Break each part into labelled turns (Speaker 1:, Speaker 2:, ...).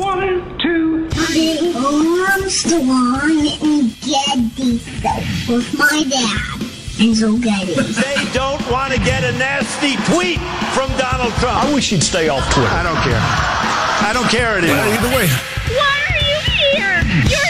Speaker 1: One, two, three.
Speaker 2: Armstrong and Getty with my dad. And so Getty.
Speaker 3: They don't want to get a nasty tweet from Donald Trump.
Speaker 4: I wish he'd stay off Twitter.
Speaker 3: I don't care. I don't care anymore.
Speaker 4: Well, either way.
Speaker 2: Why are you here? You're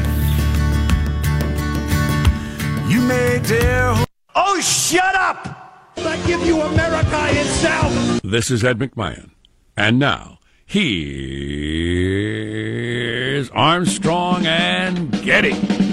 Speaker 5: you may dare.
Speaker 3: Oh, shut up! I give you America itself!
Speaker 6: This is Ed McMahon. And now, here's Armstrong and Getty.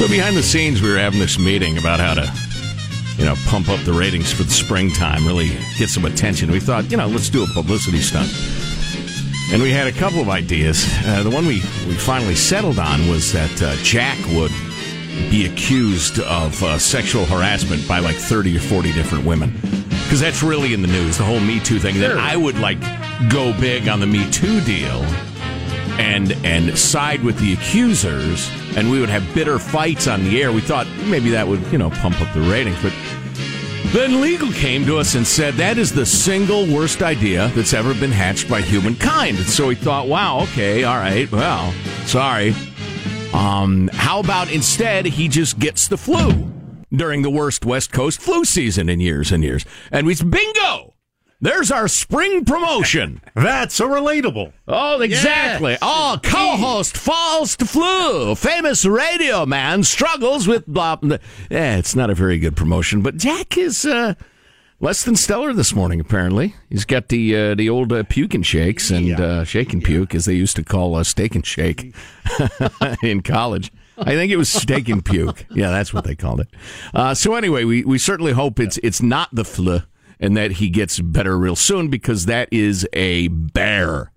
Speaker 6: So behind the scenes, we were having this meeting about how to, you know, pump up the ratings for the springtime, really get some attention. We thought, you know, let's do a publicity stunt. And we had a couple of ideas. Uh, the one we, we finally settled on was that uh, Jack would be accused of uh, sexual harassment by like 30 or 40 different women. Because that's really in the news, the whole Me Too thing. That I would like go big on the Me Too deal and and side with the accusers, and we would have bitter fights on the air. We thought maybe that would you know pump up the ratings, but then legal came to us and said that is the single worst idea that's ever been hatched by humankind. And so we thought, wow, okay, all right, well, sorry. Um, how about instead he just gets the flu during the worst West Coast flu season in years and years, and we bingo. There's our spring promotion.
Speaker 4: That's a relatable.
Speaker 6: Oh, exactly.
Speaker 4: Yes.
Speaker 6: Oh, co-host falls to flu. Famous radio man struggles with blah. blah. Yeah, it's not a very good promotion, but Jack is uh, less than stellar this morning. Apparently, he's got the uh, the old uh, puke and shakes and uh, shake and puke, as they used to call uh, steak and shake in college. I think it was steak and puke. Yeah, that's what they called it. Uh, so anyway, we, we certainly hope it's it's not the flu and that he gets better real soon because that is a bear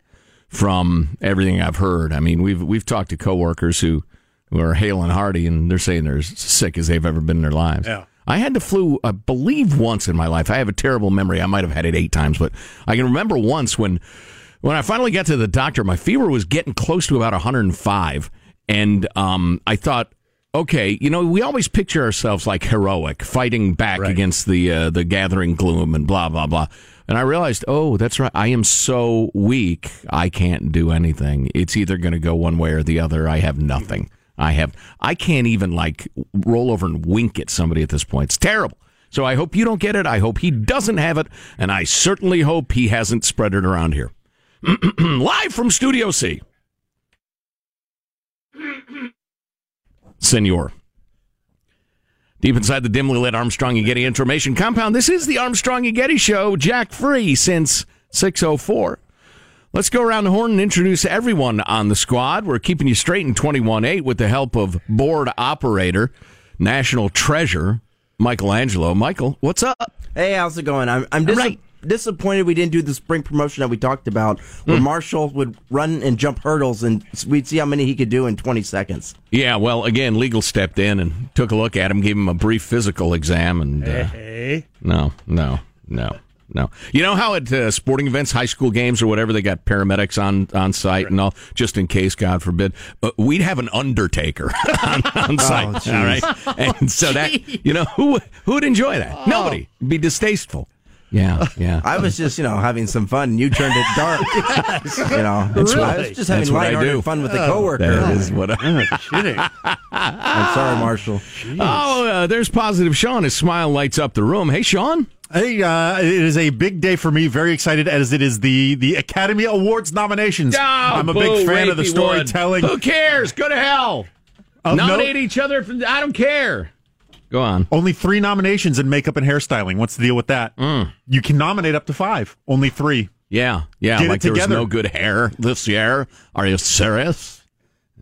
Speaker 6: from everything I've heard. I mean, we've we've talked to coworkers who who are hale and hearty, and they're saying they're as sick as they've ever been in their lives.
Speaker 4: Yeah.
Speaker 6: I had the flu, I believe, once in my life. I have a terrible memory. I might have had it eight times, but I can remember once when when I finally got to the doctor, my fever was getting close to about 105, and um, I thought, okay, you know, we always picture ourselves like heroic, fighting back right. against the uh, the gathering gloom and blah blah blah. And I realized, oh, that's right. I am so weak. I can't do anything. It's either going to go one way or the other. I have nothing. I have. I can't even like roll over and wink at somebody at this point. It's terrible. So I hope you don't get it. I hope he doesn't have it, and I certainly hope he hasn't spread it around here. Live from Studio C. Senor. Deep inside the dimly lit Armstrong and Getty Information Compound, this is the Armstrong and Getty Show, Jack Free since 604. Let's go around the horn and introduce everyone on the squad. We're keeping you straight in 21-8 with the help of board operator, national treasure, Michelangelo. Michael, what's up?
Speaker 7: Hey, how's it going? I'm, I'm just right disappointed we didn't do the spring promotion that we talked about, where mm. Marshall would run and jump hurdles, and we'd see how many he could do in 20 seconds.
Speaker 6: Yeah, well, again, legal stepped in and took a look at him, gave him a brief physical exam, and
Speaker 8: uh, hey.
Speaker 6: no, no, no. No, you know how at uh, sporting events, high school games or whatever, they got paramedics on on site right. and all, just in case, God forbid. But we'd have an undertaker on, on oh, site, oh, all right. And so that you know who who would enjoy that? Oh. Nobody. It'd be distasteful. Yeah, yeah.
Speaker 7: I was just, you know, having some fun, and you turned it dark. you know,
Speaker 6: really?
Speaker 7: I was just having lighthearted fun with a oh, coworker.
Speaker 6: That is what I.
Speaker 8: Oh, kidding.
Speaker 7: I'm sorry, Marshall.
Speaker 6: Jeez. Oh, uh, there's positive Sean. His smile lights up the room. Hey, Sean.
Speaker 9: Hey, uh, it is a big day for me. Very excited as it is the the Academy Awards nominations.
Speaker 6: Oh,
Speaker 9: I'm a
Speaker 6: boo,
Speaker 9: big fan of the storytelling.
Speaker 6: Who cares? Go to hell. Uh, Nominate no, each other. I don't care. Go on.
Speaker 9: Only three nominations in makeup and hairstyling. What's the deal with that?
Speaker 6: Mm.
Speaker 9: You can nominate up to five. Only three.
Speaker 6: Yeah, yeah.
Speaker 9: Get
Speaker 6: like there was no good hair this year. Are you serious?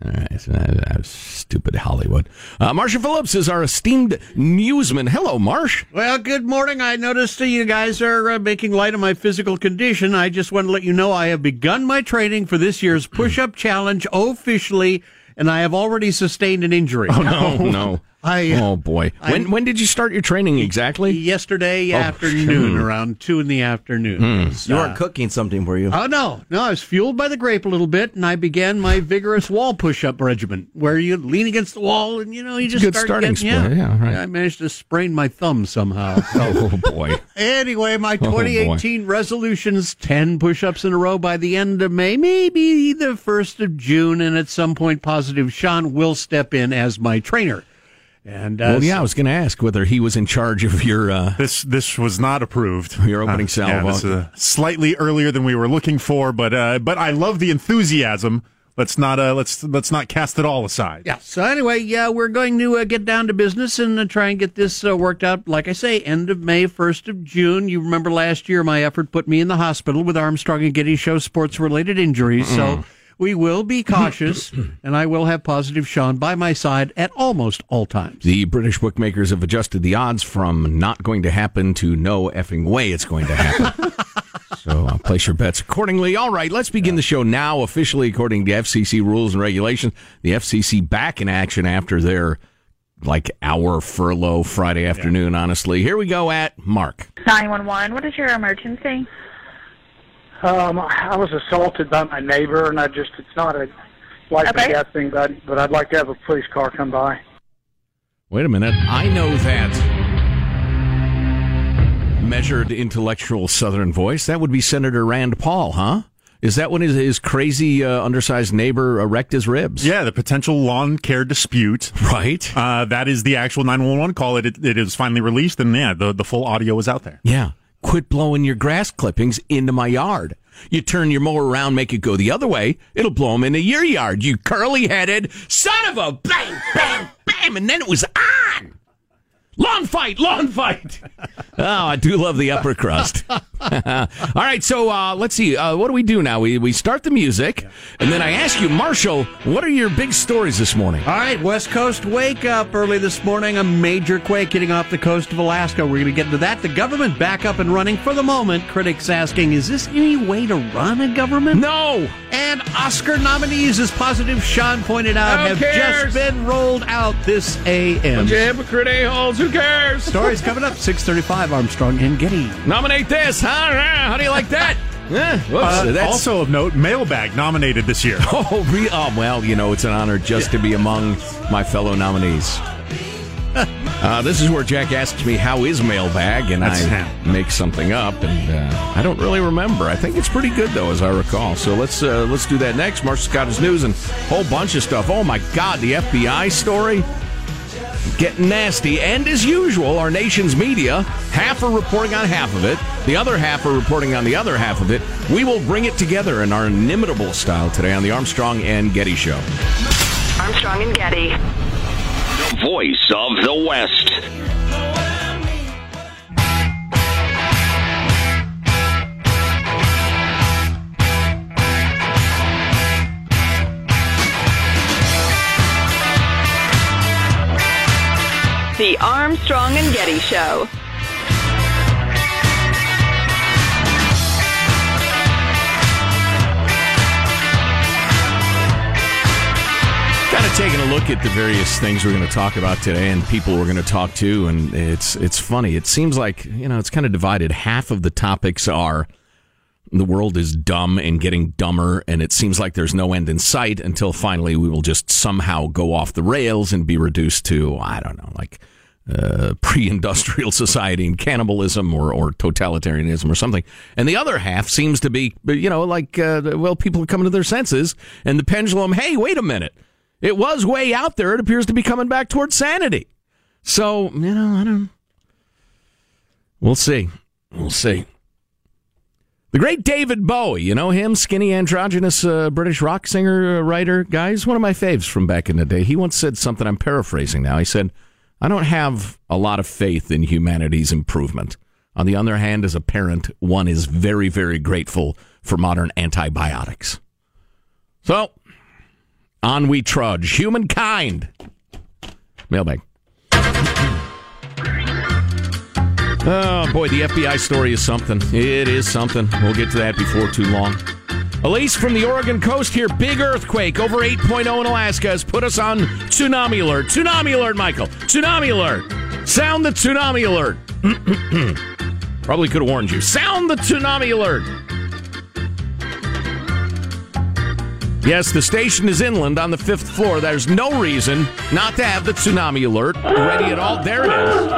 Speaker 6: All right, so that, was stupid Hollywood. Uh, Marshall Phillips is our esteemed newsman. Hello, Marsh.
Speaker 8: Well, good morning. I noticed that you guys are uh, making light of my physical condition. I just want to let you know I have begun my training for this year's push-up challenge officially, and I have already sustained an injury.
Speaker 6: Oh no, no. I, oh boy! When I'm, when did you start your training exactly?
Speaker 8: Yesterday oh, afternoon, around two in the afternoon.
Speaker 7: Mm. You weren't cooking something, were you?
Speaker 8: Oh no, no! I was fueled by the grape a little bit, and I began my vigorous wall push-up regimen, where you lean against the wall, and you know you just
Speaker 6: good
Speaker 8: start
Speaker 6: starting
Speaker 8: getting,
Speaker 6: yeah, yeah, right.
Speaker 8: I managed to sprain my thumb somehow.
Speaker 6: oh boy!
Speaker 8: anyway, my 2018 oh, resolutions: ten push-ups in a row by the end of May, maybe the first of June, and at some point, positive Sean will step in as my trainer. And uh,
Speaker 6: well, yeah, I was going to ask whether he was in charge of your. Uh,
Speaker 9: this this was not approved.
Speaker 6: Your opening uh, salvo.
Speaker 9: Yeah, this, uh, slightly earlier than we were looking for, but uh, but I love the enthusiasm. Let's not uh, let's let's not cast it all aside.
Speaker 8: Yeah. So anyway, yeah, we're going to uh, get down to business and uh, try and get this uh, worked out. Like I say, end of May, first of June. You remember last year, my effort put me in the hospital with Armstrong and Getty Show sports related injuries. Mm. So we will be cautious, and I will have positive Sean by my side at almost all times.
Speaker 6: The British bookmakers have adjusted the odds from not going to happen to no effing way it's going to happen. so uh, place your bets accordingly. All right, let's begin the show now, officially according to FCC rules and regulations. The FCC back in action after their like hour furlough Friday afternoon, yeah. honestly. Here we go at Mark.
Speaker 10: 911, what is your emergency?
Speaker 11: Um, I was assaulted by my neighbor, and I just, it's not a life okay. and death thing, but, but I'd like to have a police car come by.
Speaker 6: Wait a minute. I know that measured intellectual Southern voice. That would be Senator Rand Paul, huh? Is that when his, his crazy uh, undersized neighbor wrecked his ribs?
Speaker 9: Yeah, the potential lawn care dispute.
Speaker 6: Right.
Speaker 9: Uh, that is the actual 911 call. It, it, it is finally released, and yeah, the, the full audio is out there.
Speaker 6: Yeah quit blowing your grass clippings into my yard. You turn your mower around, make it go the other way, it'll blow them into your yard, you curly headed son of a bang, bang, bam, and then it was on. Lawn fight, lawn fight. oh, I do love the upper crust. All right, so uh, let's see. Uh, what do we do now? We we start the music, and then I ask you, Marshall, what are your big stories this morning?
Speaker 8: All right, West Coast wake up early this morning. A major quake hitting off the coast of Alaska. We're going to get into that. The government back up and running for the moment. Critics asking, is this any way to run a government?
Speaker 6: No.
Speaker 8: And Oscar nominees, as positive Sean pointed out,
Speaker 6: Who
Speaker 8: have
Speaker 6: cares?
Speaker 8: just been rolled out this AM.
Speaker 6: Bunch of hypocrite a-holes. Who cares?
Speaker 8: Stories coming up 635 Armstrong and Getty.
Speaker 6: Nominate this. Huh? How do you like that? Eh, whoops,
Speaker 9: Uh, also of note, Mailbag nominated this year.
Speaker 6: Oh, re- oh, well, you know, it's an honor just to be among my fellow nominees. Uh, this is where Jack asks me, How is mailbag? And
Speaker 9: That's
Speaker 6: I make something up, and uh, I don't really remember. I think it's pretty good, though, as I recall. So let's uh, let's do that next. Marshall's got his news and a whole bunch of stuff. Oh, my God, the FBI story. Getting nasty. And as usual, our nation's media, half are reporting on half of it, the other half are reporting on the other half of it. We will bring it together in our inimitable style today on the Armstrong and Getty Show.
Speaker 12: Armstrong and Getty.
Speaker 13: The voice of the West.
Speaker 12: The Armstrong and Getty Show.
Speaker 6: Kind of taking a look at the various things we're going to talk about today and people we're going to talk to, and it's it's funny. It seems like you know it's kind of divided. Half of the topics are the world is dumb and getting dumber, and it seems like there's no end in sight until finally we will just somehow go off the rails and be reduced to I don't know, like uh, pre-industrial society and cannibalism or, or totalitarianism or something. And the other half seems to be, you know, like uh, well, people are coming to their senses, and the pendulum. Hey, wait a minute. It was way out there. It appears to be coming back towards sanity. So, you know, I don't. We'll see. We'll see. The great David Bowie, you know him, skinny, androgynous uh, British rock singer, uh, writer guy. He's one of my faves from back in the day. He once said something, I'm paraphrasing now. He said, I don't have a lot of faith in humanity's improvement. On the other hand, as a parent, one is very, very grateful for modern antibiotics. So, on we trudge. Humankind. Mailbag. Oh, boy, the FBI story is something. It is something. We'll get to that before too long. Elise from the Oregon coast here. Big earthquake over 8.0 in Alaska has put us on tsunami alert. Tsunami alert, Michael. Tsunami alert. Sound the tsunami alert. Probably could have warned you. Sound the tsunami alert. Yes, the station is inland on the fifth floor. There's no reason not to have the tsunami alert ready at all. There it is.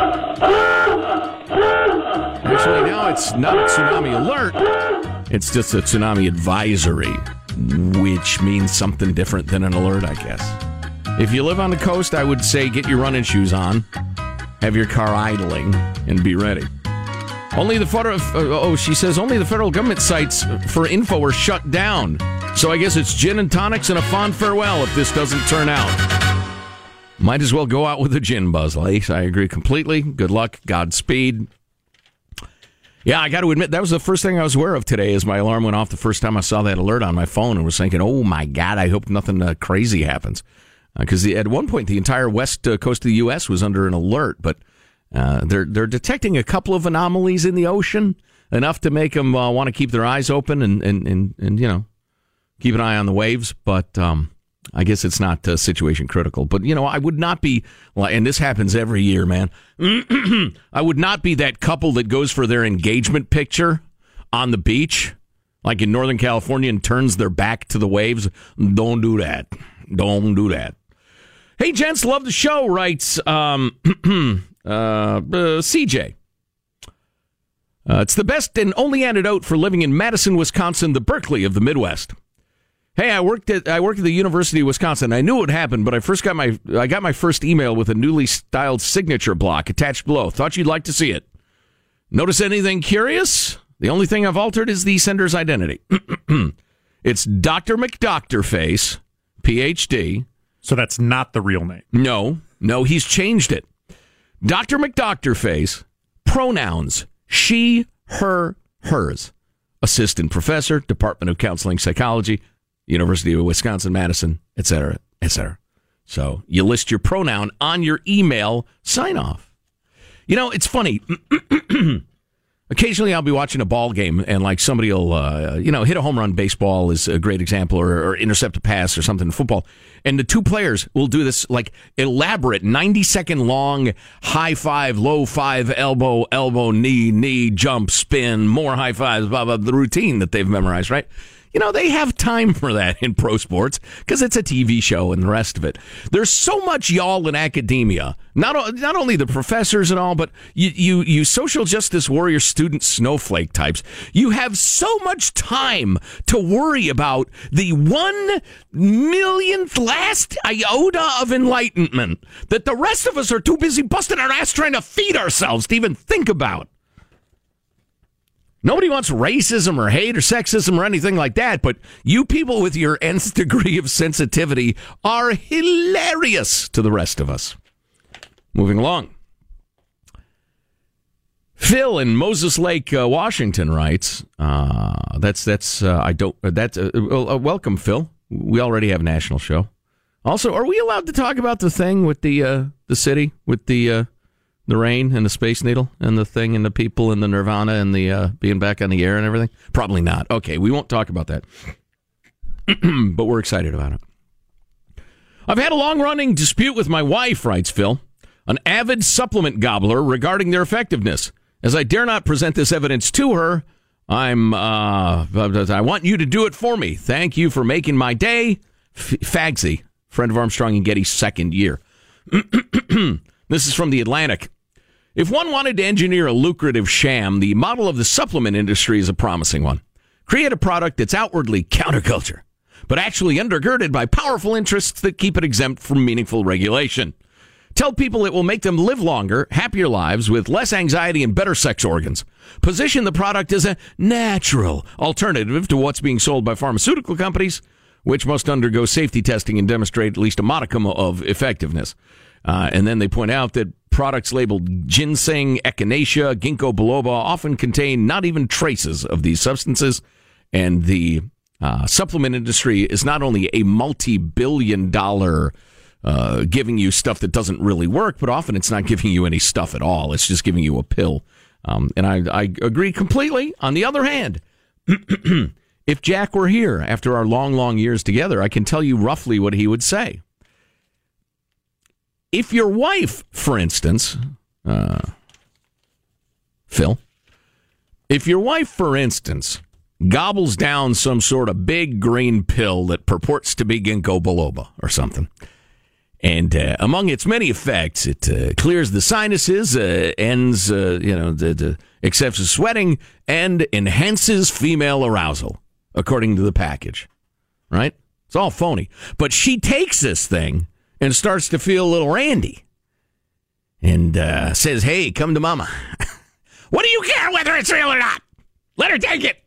Speaker 6: Actually, now it's not a tsunami alert. It's just a tsunami advisory, which means something different than an alert, I guess. If you live on the coast, I would say get your running shoes on, have your car idling, and be ready. Only the federal, uh, oh, she says only the federal government sites for info are shut down. So I guess it's gin and tonics and a fond farewell if this doesn't turn out. Might as well go out with a gin buzz, Lace. I agree completely. Good luck. Godspeed. Yeah, I got to admit, that was the first thing I was aware of today as my alarm went off the first time I saw that alert on my phone and was thinking, oh my God, I hope nothing uh, crazy happens. Because at one point, the entire west uh, coast of the U.S. was under an alert, but uh, they're, they're detecting a couple of anomalies in the ocean, enough to make them uh, want to keep their eyes open and, and, and, and, you know, keep an eye on the waves. But um, I guess it's not uh, situation critical. But, you know, I would not be, and this happens every year, man. I would not be that couple that goes for their engagement picture on the beach, like in Northern California, and turns their back to the waves. Don't do that. Don't do that. Hey, gents, love the show, writes um, uh, uh, CJ. Uh, it's the best and only antidote for living in Madison, Wisconsin, the Berkeley of the Midwest. Hey, I worked at I worked at the University of Wisconsin. I knew it would happen, but I first got my I got my first email with a newly styled signature block attached below. Thought you'd like to see it. Notice anything curious? The only thing I've altered is the sender's identity. it's Dr. McDoctorface, PhD.
Speaker 9: So that's not the real name.
Speaker 6: No, no, he's changed it. Dr. McDoctorface, pronouns she, her, hers. Assistant professor, Department of Counseling Psychology, University of Wisconsin Madison, etc., etc. So you list your pronoun on your email sign off. You know, it's funny. Occasionally, I'll be watching a ball game, and like somebody will, uh, you know, hit a home run. Baseball is a great example, or, or intercept a pass, or something in football. And the two players will do this like elaborate, ninety second long high five, low five, elbow, elbow, knee, knee, jump, spin, more high fives, blah blah. The routine that they've memorized, right? You know, they have time for that in pro sports because it's a TV show and the rest of it. There's so much y'all in academia. Not, not only the professors and all, but you, you, you social justice warrior student snowflake types. You have so much time to worry about the one millionth last iota of enlightenment that the rest of us are too busy busting our ass trying to feed ourselves to even think about. Nobody wants racism or hate or sexism or anything like that, but you people with your nth degree of sensitivity are hilarious to the rest of us. Moving along. Phil in Moses Lake, uh, Washington writes, uh, that's, that's, uh, I don't, uh, that's, uh, uh, welcome, Phil. We already have a national show. Also, are we allowed to talk about the thing with the, the city, with the, the rain and the Space Needle and the thing and the people and the Nirvana and the uh, being back on the air and everything? Probably not. Okay, we won't talk about that. but we're excited about it. I've had a long running dispute with my wife, writes Phil, an avid supplement gobbler regarding their effectiveness. As I dare not present this evidence to her, I'm uh, I want you to do it for me. Thank you for making my day. F- Fagsy, friend of Armstrong and Getty's second year. this is from the Atlantic. If one wanted to engineer a lucrative sham, the model of the supplement industry is a promising one. Create a product that's outwardly counterculture, but actually undergirded by powerful interests that keep it exempt from meaningful regulation. Tell people it will make them live longer, happier lives with less anxiety and better sex organs. Position the product as a natural alternative to what's being sold by pharmaceutical companies, which must undergo safety testing and demonstrate at least a modicum of effectiveness. Uh, and then they point out that products labeled ginseng, echinacea, ginkgo biloba often contain not even traces of these substances. And the uh, supplement industry is not only a multi billion dollar uh, giving you stuff that doesn't really work, but often it's not giving you any stuff at all. It's just giving you a pill. Um, and I, I agree completely. On the other hand, if Jack were here after our long, long years together, I can tell you roughly what he would say if your wife, for instance, uh, Phil, if your wife, for instance, gobbles down some sort of big green pill that purports to be ginkgo biloba or something, and uh, among its many effects, it uh, clears the sinuses, uh, ends, uh, you know, the, the excessive sweating, and enhances female arousal, according to the package. Right? It's all phony. But she takes this thing and starts to feel a little randy and uh, says, Hey, come to mama. what do you care whether it's real or not? Let her take it.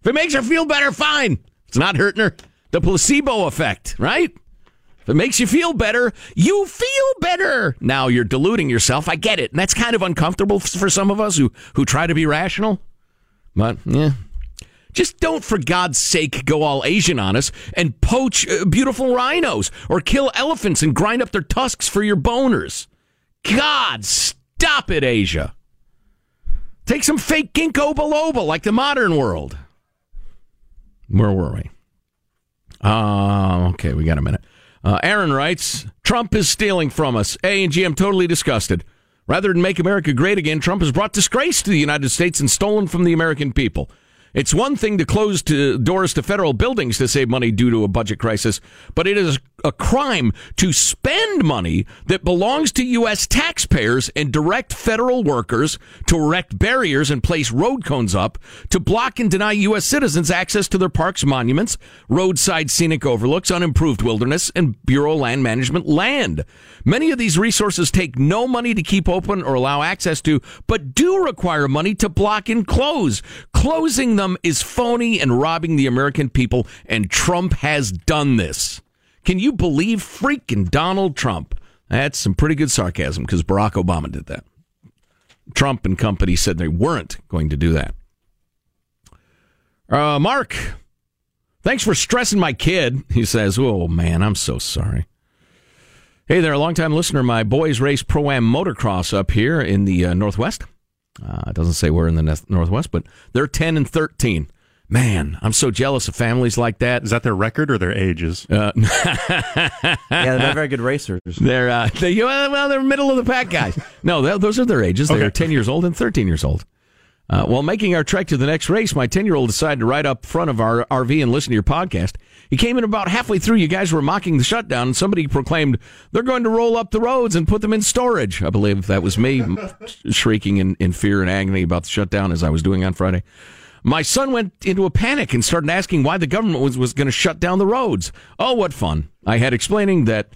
Speaker 6: If it makes her feel better, fine. It's not hurting her. The placebo effect, right? If it makes you feel better, you feel better. Now you're deluding yourself. I get it. And that's kind of uncomfortable for some of us who, who try to be rational. But, yeah, just don't, for God's sake, go all Asian on us and poach uh, beautiful rhinos or kill elephants and grind up their tusks for your boners. God, stop it, Asia. Take some fake ginkgo biloba like the modern world. Where were we? Uh, okay, we got a minute. Uh, Aaron writes Trump is stealing from us. A and G, I'm totally disgusted. Rather than make America great again, Trump has brought disgrace to the United States and stolen from the American people. It's one thing to close to doors to federal buildings to save money due to a budget crisis, but it is a crime to spend money that belongs to U.S. taxpayers and direct federal workers to erect barriers and place road cones up to block and deny U.S. citizens access to their parks, monuments, roadside scenic overlooks, unimproved wilderness, and Bureau land management land. Many of these resources take no money to keep open or allow access to, but do require money to block and close. Closing them is phony and robbing the American people, and Trump has done this. Can you believe freaking Donald Trump? That's some pretty good sarcasm because Barack Obama did that. Trump and company said they weren't going to do that. Uh, Mark, thanks for stressing my kid. He says, "Oh man, I'm so sorry." Hey there, a longtime listener. My boys race pro am motocross up here in the uh, Northwest. Uh, it doesn't say we're in the Northwest, but they're 10 and 13. Man, I'm so jealous of families like that.
Speaker 9: Is that their record or their ages?
Speaker 6: Uh,
Speaker 7: yeah, they're not very good racers.
Speaker 6: They're uh, they, well, they're middle of the pack guys. No, those are their ages. They're 10 years old and 13 years old. Uh, while making our trek to the next race, my 10 year old decided to ride up front of our RV and listen to your podcast. He came in about halfway through. You guys were mocking the shutdown, and somebody proclaimed they're going to roll up the roads and put them in storage. I believe that was me shrieking in, in fear and agony about the shutdown as I was doing on Friday. My son went into a panic and started asking why the government was, was going to shut down the roads. Oh, what fun. I had explaining that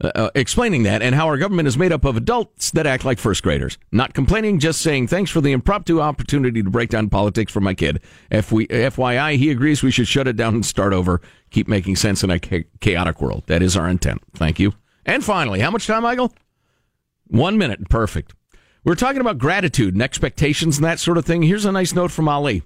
Speaker 6: uh, uh, explaining that and how our government is made up of adults that act like first graders. Not complaining, just saying thanks for the impromptu opportunity to break down politics for my kid. If we, FYI, he agrees we should shut it down and start over. Keep making sense in a chaotic world. That is our intent. Thank you. And finally, how much time, Michael? One minute. Perfect. We're talking about gratitude and expectations and that sort of thing. Here's a nice note from Ali.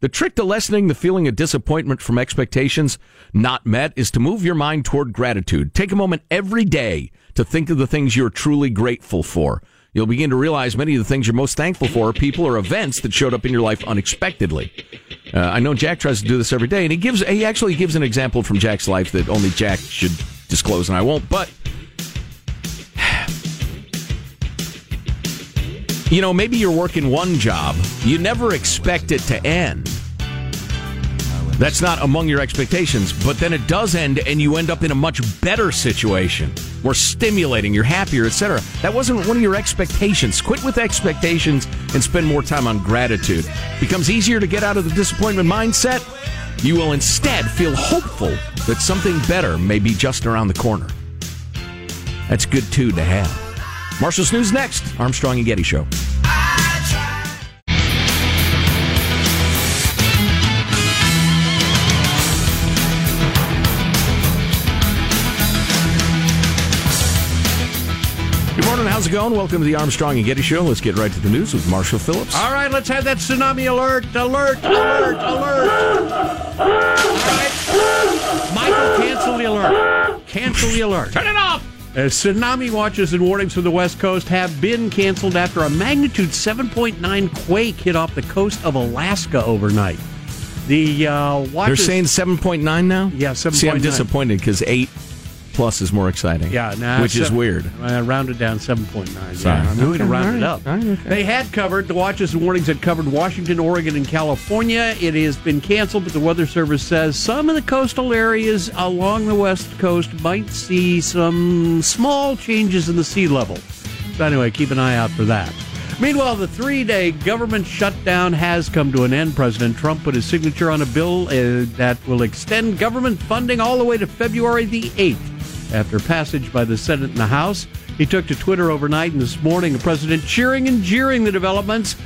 Speaker 6: The trick to lessening the feeling of disappointment from expectations not met is to move your mind toward gratitude. Take a moment every day to think of the things you're truly grateful for. You'll begin to realize many of the things you're most thankful for are people or events that showed up in your life unexpectedly. Uh, I know Jack tries to do this every day, and he gives he actually gives an example from Jack's life that only Jack should disclose, and I won't. But you know, maybe you're working one job, you never expect it to end. That's not among your expectations, but then it does end and you end up in a much better situation, more stimulating, you're happier, etc. That wasn't one of your expectations. Quit with expectations and spend more time on gratitude. Becomes easier to get out of the disappointment mindset. You will instead feel hopeful that something better may be just around the corner. That's good too to have. Marshall's News next. Armstrong and Getty Show. Good morning. How's it going? Welcome to the Armstrong and Getty Show. Let's get right to the news with Marshall Phillips.
Speaker 8: All right, let's have that tsunami alert, alert, alert, alert. All right. Michael, cancel the alert. Cancel the alert.
Speaker 6: Turn it off.
Speaker 8: As tsunami watches and warnings for the West Coast have been canceled after a magnitude 7.9 quake hit off the coast of Alaska overnight. The uh, watches,
Speaker 6: They're saying 7.9 now?
Speaker 8: Yeah, 7.9.
Speaker 6: See, I'm disappointed because 8 plus is more exciting.
Speaker 8: Yeah, nah,
Speaker 6: which is weird.
Speaker 8: I rounded down 7.9.
Speaker 6: Sorry.
Speaker 8: Yeah, I'm going to
Speaker 6: Okay,
Speaker 8: round it up.
Speaker 6: right, okay.
Speaker 8: They had covered, the watches and warnings had covered Washington, Oregon, and California. It has been canceled, but the Weather Service says some of the coastal areas along the West Coast might see some small changes in the sea level. So, anyway, keep an eye out for that. Meanwhile, the three day government shutdown has come to an end. President Trump put his signature on a bill uh, that will extend government funding all the way to February the 8th. After passage by the Senate and the House, he took to Twitter overnight and this morning, the president cheering and jeering the developments.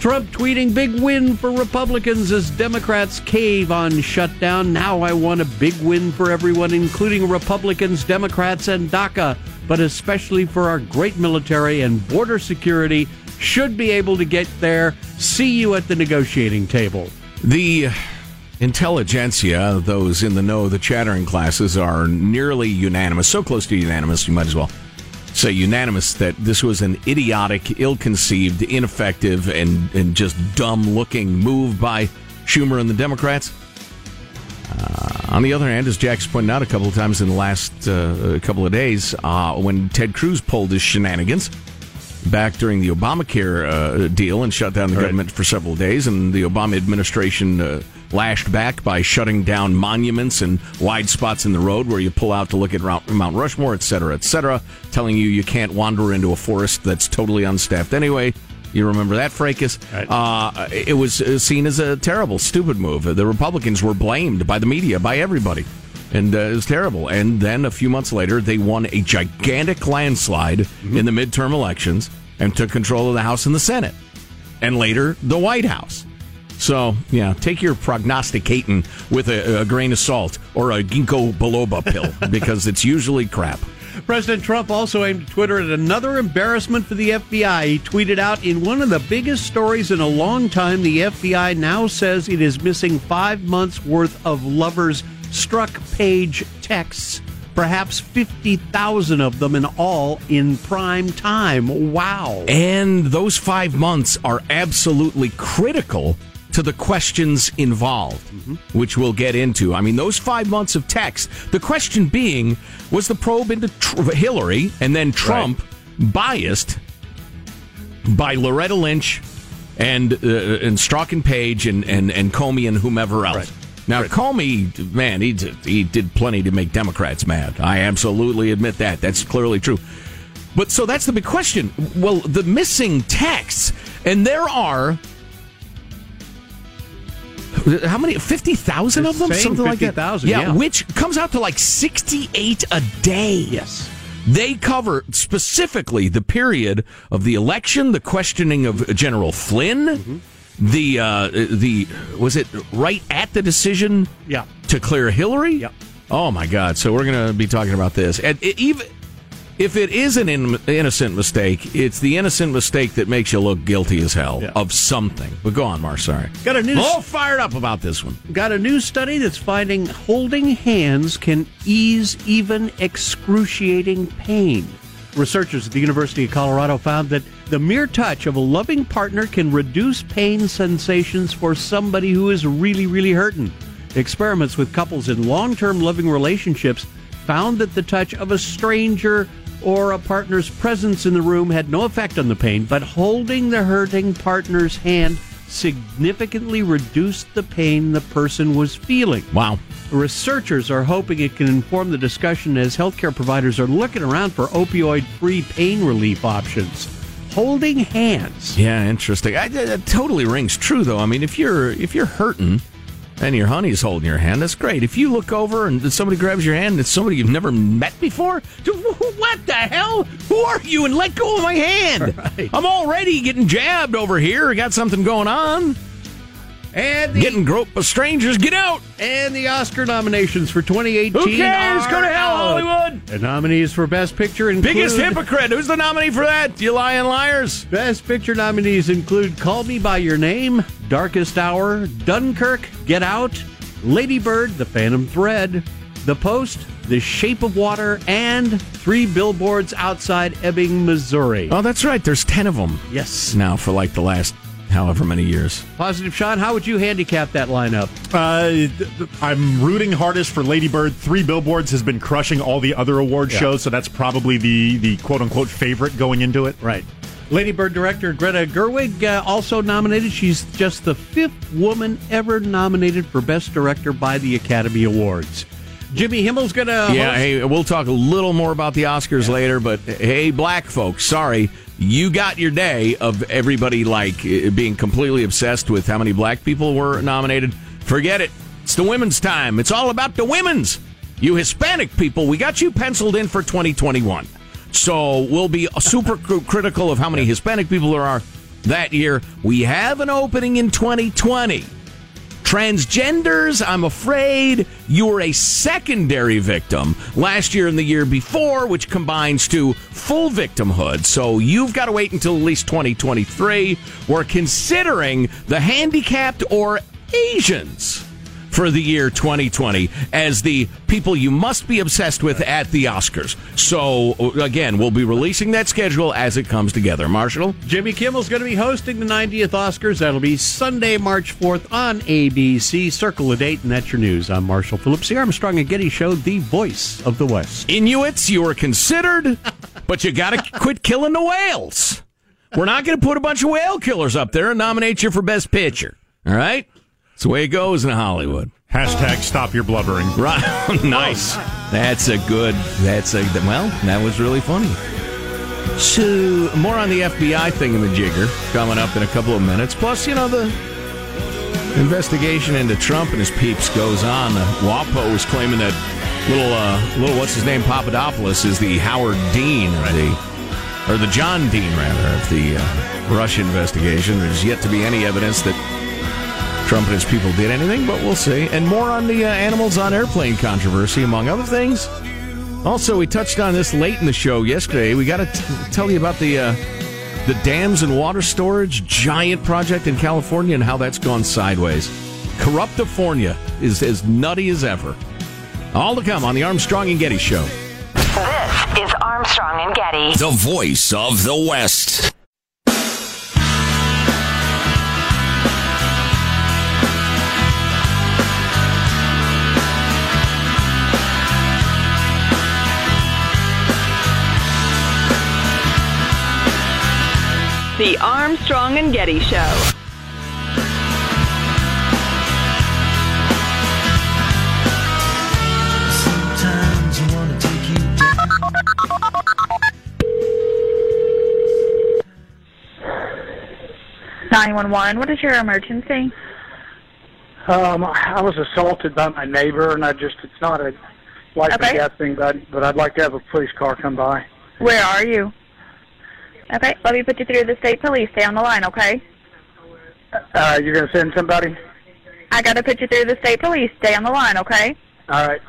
Speaker 8: Trump tweeting big win for Republicans as Democrats cave on shutdown. Now I want a big win for everyone, including Republicans, Democrats, and DACA, but especially for our great military and border security. Should be able to get there. See you at the negotiating table.
Speaker 6: The intelligentsia, those in the know, the chattering classes, are nearly unanimous, so close to unanimous, you might as well say unanimous that this was an idiotic, ill conceived, ineffective, and, and just dumb looking move by Schumer and the Democrats. Uh, on the other hand, as Jack's pointed out a couple of times in the last uh, couple of days, uh, when Ted Cruz pulled his shenanigans back during the Obamacare uh, deal and shut down the government for several days, and the Obama administration uh, lashed back by shutting down monuments and wide spots in the road where you pull out to look at Mount Rushmore, et cetera, et cetera, telling you you can't wander into a forest that's totally unstaffed anyway. You remember that fracas? Uh, it was uh, seen as a terrible, stupid move. The Republicans were blamed by the media, by everybody. And uh, it was terrible. And then a few months later, they won a gigantic landslide
Speaker 8: Mm-hmm.
Speaker 6: in the midterm elections and took control of the House and the Senate. And later, the White House. So, yeah, take your prognosticating with a, a grain of salt or a ginkgo biloba pill because it's usually crap.
Speaker 8: President Trump also aimed Twitter at another embarrassment for the FBI. He tweeted out In one of the biggest stories in a long time, the FBI now says it is missing five months' worth of lovers' Strzok Page texts, perhaps 50,000 of them in all in prime time. Wow.
Speaker 6: And those five months are absolutely critical to the questions involved, mm-hmm. which we'll get into. I mean, those five months of text, the question being was the probe into tr- Hillary and then Trump right. biased by Loretta Lynch and uh, and Strzok and Page and, and, and Comey and whomever else. Right. Now, right. Comey, man, he, did, he did plenty to make Democrats mad. I absolutely admit that. That's clearly true. But so that's the big question. Well, the missing texts, and there are how many? Fifty thousand of them, something 50, like that.
Speaker 8: Yeah,
Speaker 6: yeah, which comes out to like sixty-eight a day.
Speaker 8: Yes.
Speaker 6: They cover specifically the period of the election, the questioning of General Flynn, mm-hmm. the uh, the was it right at the decision?
Speaker 8: Yeah.
Speaker 6: to clear Hillary.
Speaker 8: Yeah.
Speaker 6: Oh my God! So we're going to be talking about this, and it, even if it is an in- innocent mistake, it's the innocent mistake that makes you look guilty as hell yeah. of something. But go on, Mar. Sorry.
Speaker 8: Got a new.
Speaker 6: All fired up about this one.
Speaker 8: Got a new study that's finding holding hands can ease even excruciating pain. Researchers at the University of Colorado found that the mere touch of a loving partner can reduce pain sensations for somebody who is really, really hurting. Experiments with couples in long term loving relationships found that the touch of a stranger or a partner's presence in the room had no effect on the pain, but holding the hurting partner's hand significantly reduced the pain the person was feeling.
Speaker 6: Wow.
Speaker 8: Researchers are hoping it can inform the discussion as healthcare providers are looking around for opioid free pain relief options. Holding hands.
Speaker 6: Yeah, interesting. I, that totally rings true, though. I mean, if you're if you're hurting, and your honey's holding your hand, that's great. If you look over and somebody grabs your hand, and it's somebody you've never met before, what the hell? Who are you? And let go of my hand. Right. I'm already getting jabbed over here. I got something going on. And the, getting groped by strangers. Get out!
Speaker 8: And the Oscar nominations for 2018.
Speaker 6: Who cares? Go to hell, Hollywood.
Speaker 8: The nominees for Best Picture include
Speaker 6: biggest hypocrite. Who's the nominee for that? You lying liars.
Speaker 8: Best Picture nominees include Call Me by Your Name, Darkest Hour, Dunkirk, Get Out, Lady Bird, The Phantom Thread, The Post, The Shape of Water, and Three Billboards Outside Ebbing, Missouri.
Speaker 6: Oh, that's right. There's ten of them.
Speaker 8: Yes.
Speaker 6: Now for like the last however many years.
Speaker 8: Positive, Sean. How would you handicap that lineup?
Speaker 9: Uh, I'm rooting hardest for Lady Bird. Three Billboards has been crushing all the other award yeah. shows, so that's probably the the quote unquote favorite going into it.
Speaker 8: Right. Lady Bird director Greta Gerwig uh, also nominated. She's just the fifth woman ever nominated for Best Director by the Academy Awards. Jimmy Kimmel's going to.
Speaker 6: Yeah, host? hey, we'll talk a little more about the Oscars yeah. later, but hey, black folks, sorry you got your day of everybody like uh, being completely obsessed with how many black people were nominated. Forget it. It's the women's time. It's all about the women's. You Hispanic people, we got you penciled in for 2021. So we'll be super critical of how many Hispanic people there are that year. We have an opening in 2020. Transgenders, I'm afraid you were a secondary victim last year and the year before, which combines to full victimhood. So you've got to wait until at least 2023. We're considering the handicapped or Asians for the year 2020 as the people you must be obsessed with at the Oscars. So, again, we'll be releasing that schedule as it comes together. Marshall?
Speaker 8: Jimmy Kimmel's going to be hosting the 90th Oscars. That'll be Sunday, March 4th on ABC. Circle the date, and that's your news. I'm Marshall Phillips, the Armstrong and Getty Show, the voice of the West.
Speaker 6: Inuits, you are considered, but you got to quit killing the whales. We're not going to put a bunch of whale killers up there and nominate you for Best Picture. All right? It's the way it goes in Hollywood.
Speaker 9: Hashtag stop your blubbering.
Speaker 6: Right. nice. That's a good, that's a, well, that was really funny. So, more on the FBI thing in the jigger coming up in a couple of minutes. Plus, you know, the investigation into Trump and his peeps goes on. Uh, WAPO was claiming that little, uh, little, what's his name, Papadopoulos is the Howard Dean of the, or the John Dean, rather, of the uh, Russia investigation. There's yet to be any evidence that Trump and his people did anything, but we'll see. And more on the uh, animals on airplane controversy, among other things, Also, we touched on this late in the show yesterday. We got to tell you about the uh, the dams and water storage giant project in California and how that's gone sideways. Corruptifornia is as nutty as ever. All to come on the Armstrong and Getty Show.
Speaker 12: This is Armstrong and Getty.
Speaker 13: The voice of the West.
Speaker 12: The Armstrong and Getty Show.
Speaker 5: Sometimes you want to take you.
Speaker 10: Nine one one. What is your emergency?
Speaker 11: Um, I was assaulted by my neighbor, and I just, it's not a life
Speaker 10: Okay.
Speaker 11: and death thing, but, but I'd like to have a police car come by.
Speaker 10: Where are you? Okay, let me put you through the state police. Stay on the line, okay?
Speaker 11: Uh, you're going to send somebody?
Speaker 10: I got to put you through the state police. Stay on the line, okay?
Speaker 11: All right.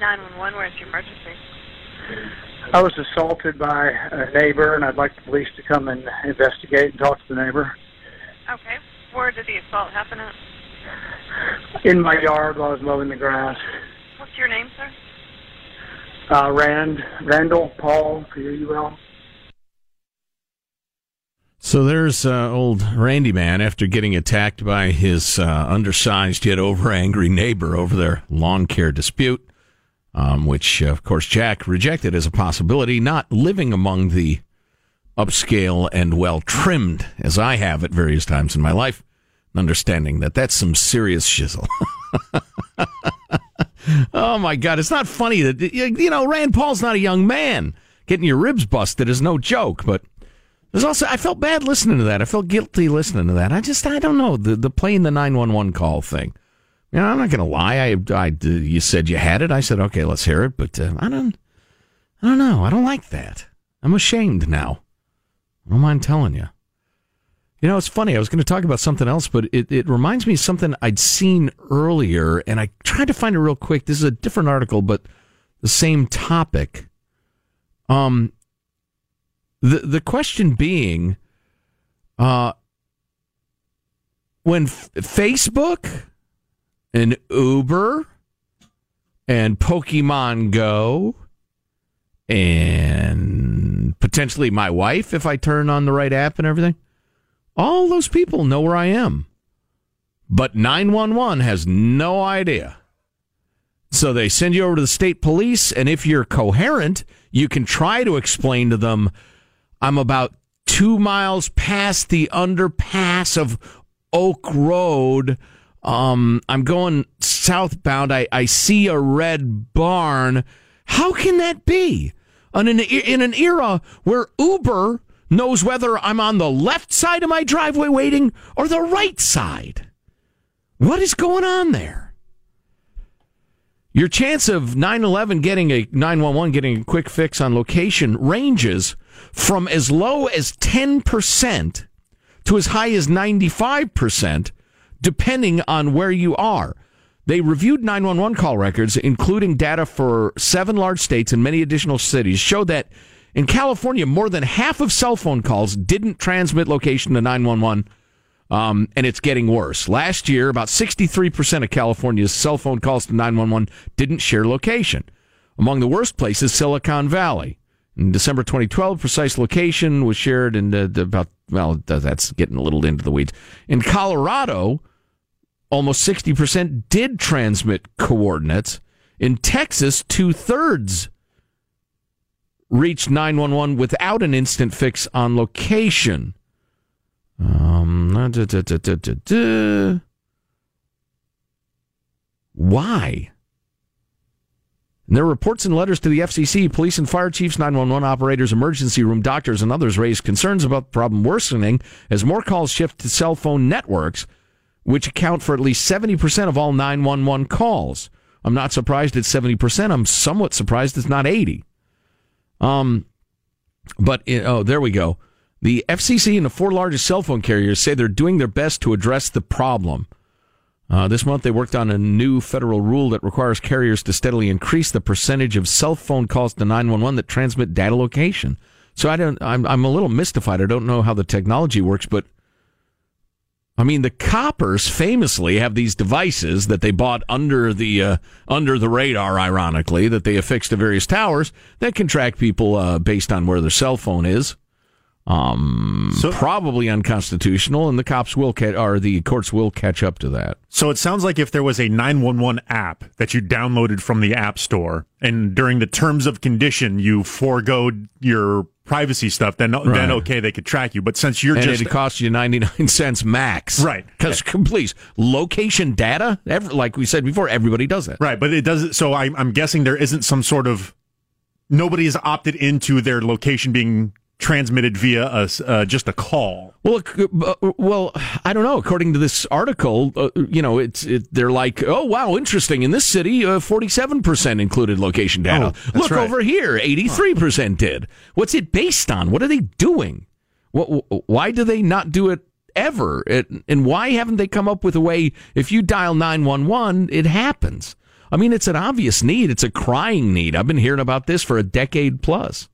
Speaker 10: Nine one one. Where's your emergency?
Speaker 11: I was assaulted by a neighbor, and I'd like the police to come and investigate and talk to the neighbor.
Speaker 10: Okay. Where did the assault happen at?
Speaker 11: In my yard while I was mowing the grass.
Speaker 10: What's your name, sir?
Speaker 11: Uh, Rand, Randall, Paul, P-U-L.
Speaker 6: So there's uh, old Randy Man after getting attacked by his uh, undersized yet over angry neighbor over their lawn care dispute, um, which, uh, of course, Jack rejected as a possibility, not living among the upscale and well trimmed as I have at various times in my life, and understanding that that's some serious shizzle. oh my God, it's not funny that you know Rand Paul's not a young man. Getting your ribs busted is no joke, but there's also I felt bad listening to that. I felt guilty listening to that. I just I don't know the the playing the nine one one call thing. You know, I'm not going to lie. I, I you said you had it. I said okay, let's hear it. But uh, I don't I don't know. I don't like that. I'm ashamed now. I don't mind telling you. You know, it's funny. I was going to talk about something else, but it, it reminds me of something I'd seen earlier, and I tried to find it real quick. This is a different article, but the same topic. Um, the the question being, uh, when F- Facebook and Uber and Pokemon Go and potentially my wife, if I turn on the right app and everything, all those people know where I am. But 911 has no idea. So they send you over to the state police, and if you're coherent, you can try to explain to them, I'm about two miles past the underpass of Oak Road. Um, I'm going southbound. I, I see a red barn. How can that be? In an, in an era where Uber knows whether I'm on the left side of my driveway waiting or the right side. What is going on there? Your chance of 911 getting a 911 getting a quick fix on location ranges from as low as 10% to as high as 95% depending on where you are. They reviewed 911 call records including data for seven large states and many additional cities showed that in California more than half of cell phone calls didn't transmit location to 911 um, and it's getting worse. Last year, about 63% of California's cell phone calls to 911 didn't share location. Among the worst places, Silicon Valley. In December 2012, precise location was shared in about, well, that's getting a little into the weeds. In Colorado, almost 60% did transmit coordinates. In Texas, two thirds reached 911 without an instant fix on location. Um, da, da, da. Why? In their reports and letters to the FCC, police and fire chiefs, 911 operators, emergency room doctors, and others raised concerns about the problem worsening as more calls shift to cell phone networks, which account for at least 70% of all 911 calls. I'm not surprised it's 70%. I'm somewhat surprised it's not 80. Um, but, oh, there we go. The FCC and the four largest cell phone carriers say they're doing their best to address the problem. Uh, this month, they worked on a new federal rule that requires carriers to steadily increase the percentage of cell phone calls to 911 that transmit data location. So I don't. I'm, I'm a little mystified. I don't know how the technology works, but I mean, the coppers famously have these devices that they bought under the uh, under the radar, ironically, that they affix to various towers that can track people uh, based on where their cell phone is. Um, so, probably unconstitutional, and the cops will catch, or the courts will catch up to that.
Speaker 9: So it sounds like if there was a 911 app that you downloaded from the App Store, and during the terms of condition you forego your privacy stuff, then right. then okay, they could track you. But since you're
Speaker 6: and
Speaker 9: just
Speaker 6: it costs you ninety nine cents max,
Speaker 9: right?
Speaker 6: Because please, location data, every, like we said before, everybody does it,
Speaker 9: right? But it does. So I, I'm guessing there isn't some sort of nobody has opted into their location being transmitted via a, uh, just a call.
Speaker 6: Well, uh, well, I don't know. According to this article, uh, you know, it's it, they're like, oh wow, interesting. In this city, uh, forty-seven percent included location data.
Speaker 9: Oh,
Speaker 6: Look
Speaker 9: right.
Speaker 6: over here, eighty-three percent did. What's it based on? What are they doing? What, why do they not do it ever? It, and why haven't they come up with a way? If you dial nine one one, it happens. I mean, it's an obvious need. It's a crying need. I've been hearing about this for a decade plus.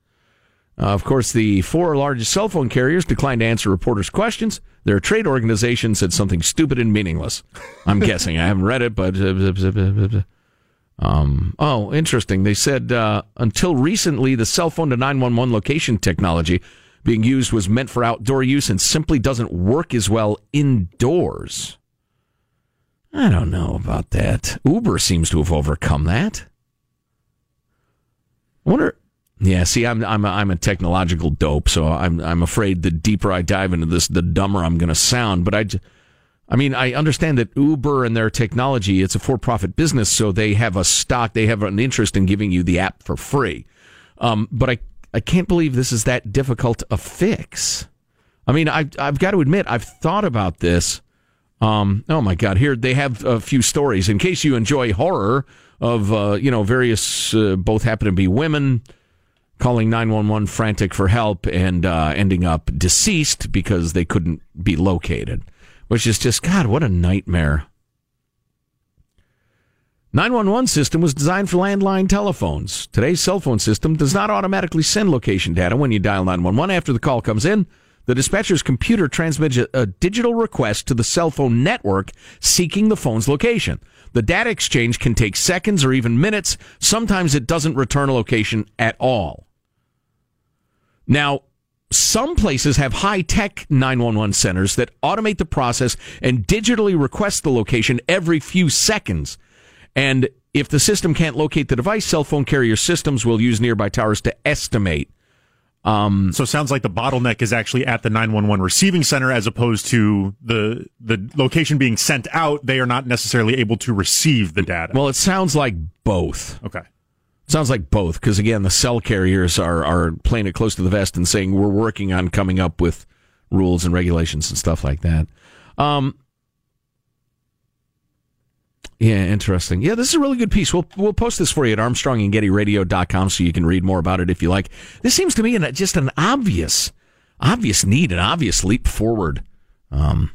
Speaker 6: Uh, of course, the four largest cell phone carriers declined to answer reporters' questions. Their trade organization said something stupid and meaningless. I'm guessing. I haven't read it, but. Um, oh, interesting. They said uh, until recently, the cell phone to 911 location technology being used was meant for outdoor use and simply doesn't work as well indoors. I don't know about that. Uber seems to have overcome that. I wonder yeah, see, I'm I'm a, I'm a technological dope, so I'm I'm afraid the deeper I dive into this, the dumber I'm going to sound. But I, I mean, I understand that Uber and their technology, it's a for-profit business, so they have a stock, they have an interest in giving you the app for free. Um, but I I can't believe this is that difficult a fix. I mean, I I've got to admit, I've thought about this. Um, oh my God! Here they have a few stories in case you enjoy horror of uh, you know various uh, both happen to be women calling 911 frantic for help and uh, ending up deceased because they couldn't be located, which is just, God, what a nightmare. 911 system was designed for landline telephones. Today's cell phone system does not automatically send location data when you dial 911 after the call comes in. The dispatcher's computer transmits a, digital request to the cell phone network seeking the phone's location. The data exchange can take seconds or even minutes. Sometimes it doesn't return a location at all. Now, some places have high tech 911 centers that automate the process and digitally request the location every few seconds. And if the system can't locate the device, cell phone carrier systems will use nearby towers to estimate.
Speaker 9: Um, so it sounds like the bottleneck is actually at the 911 receiving center as opposed to the the location being sent out. They are not necessarily able to receive the data.
Speaker 6: Well, it sounds like both.
Speaker 9: Okay.
Speaker 6: Sounds like both, because again, the cell carriers are, are playing it close to the vest and saying we're working on coming up with rules and regulations and stuff like that. Um, yeah, interesting. Yeah, this is a really good piece. We'll we'll post this for you at armstrongandgettyradio.com so you can read more about it if you like. This seems to me an, just an obvious, obvious need, an obvious leap forward. Um,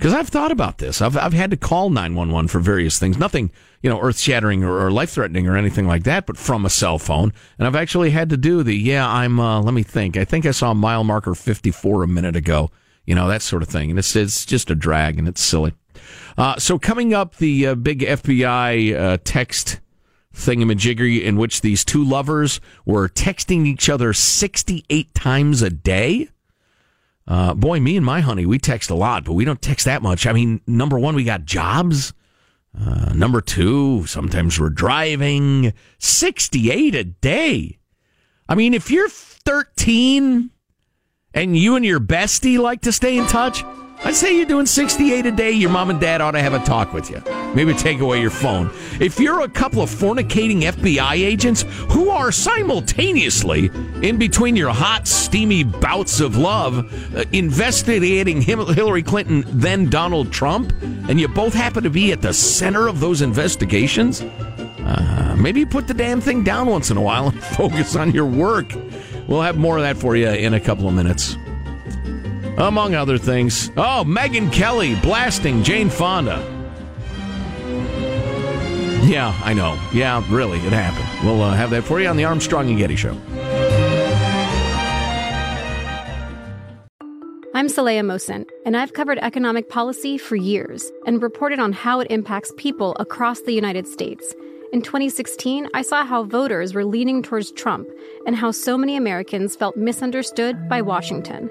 Speaker 6: because I've thought about this. I've I've had to call nine one one for various things. Nothing you know earth shattering or, or life threatening or anything like that, but from a cell phone. And I've actually had to do the yeah. I'm uh, let me think. I think I saw mile marker fifty four a minute ago. You know that sort of thing, and it's it's just a drag and it's silly. Uh, so coming up, the uh, big FBI uh, text thingamajiggery in which these two lovers were texting each other sixty eight times a day. Uh, boy, me and my honey, we text a lot, but we don't text that much. I mean, number one, we got jobs. Uh, number two, sometimes we're driving. 68 a day. I mean, if you're 13 and you and your bestie like to stay in touch, I say you're doing 68 a day. Your mom and dad ought to have a talk with you. Maybe take away your phone. If you're a couple of fornicating FBI agents who are simultaneously in between your hot, steamy bouts of love, uh, investigating Hillary Clinton, then Donald Trump, and you both happen to be at the center of those investigations, uh, maybe put the damn thing down once in a while and focus on your work. We'll have more of that for you in a couple of minutes. Among other things. Oh, Megyn Kelly blasting Jane Fonda. Yeah, I know. Yeah, really, it happened. We'll uh, have that for you on the Armstrong and Getty Show.
Speaker 14: I'm Saleha Mohsin, and I've covered economic policy for years and reported on how it impacts people across the United States. In 2016, I saw how voters were leaning towards Trump and how so many Americans felt misunderstood by Washington.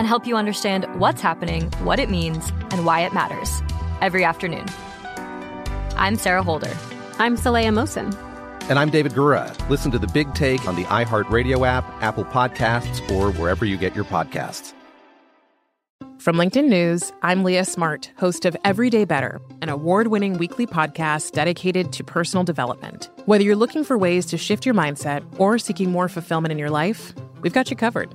Speaker 12: and help you understand what's happening, what it means, and why it matters every afternoon. I'm Sarah Holder.
Speaker 14: I'm Saleha Mohsin.
Speaker 15: And I'm David Gura. Listen to the Big Take on the iHeartRadio app, Apple Podcasts, or wherever you get your podcasts.
Speaker 16: From LinkedIn News, I'm Leah Smart, host of Everyday Better, an award winning weekly podcast dedicated to personal development. Whether you're looking for ways to shift your mindset or seeking more fulfillment in your life, we've got you covered.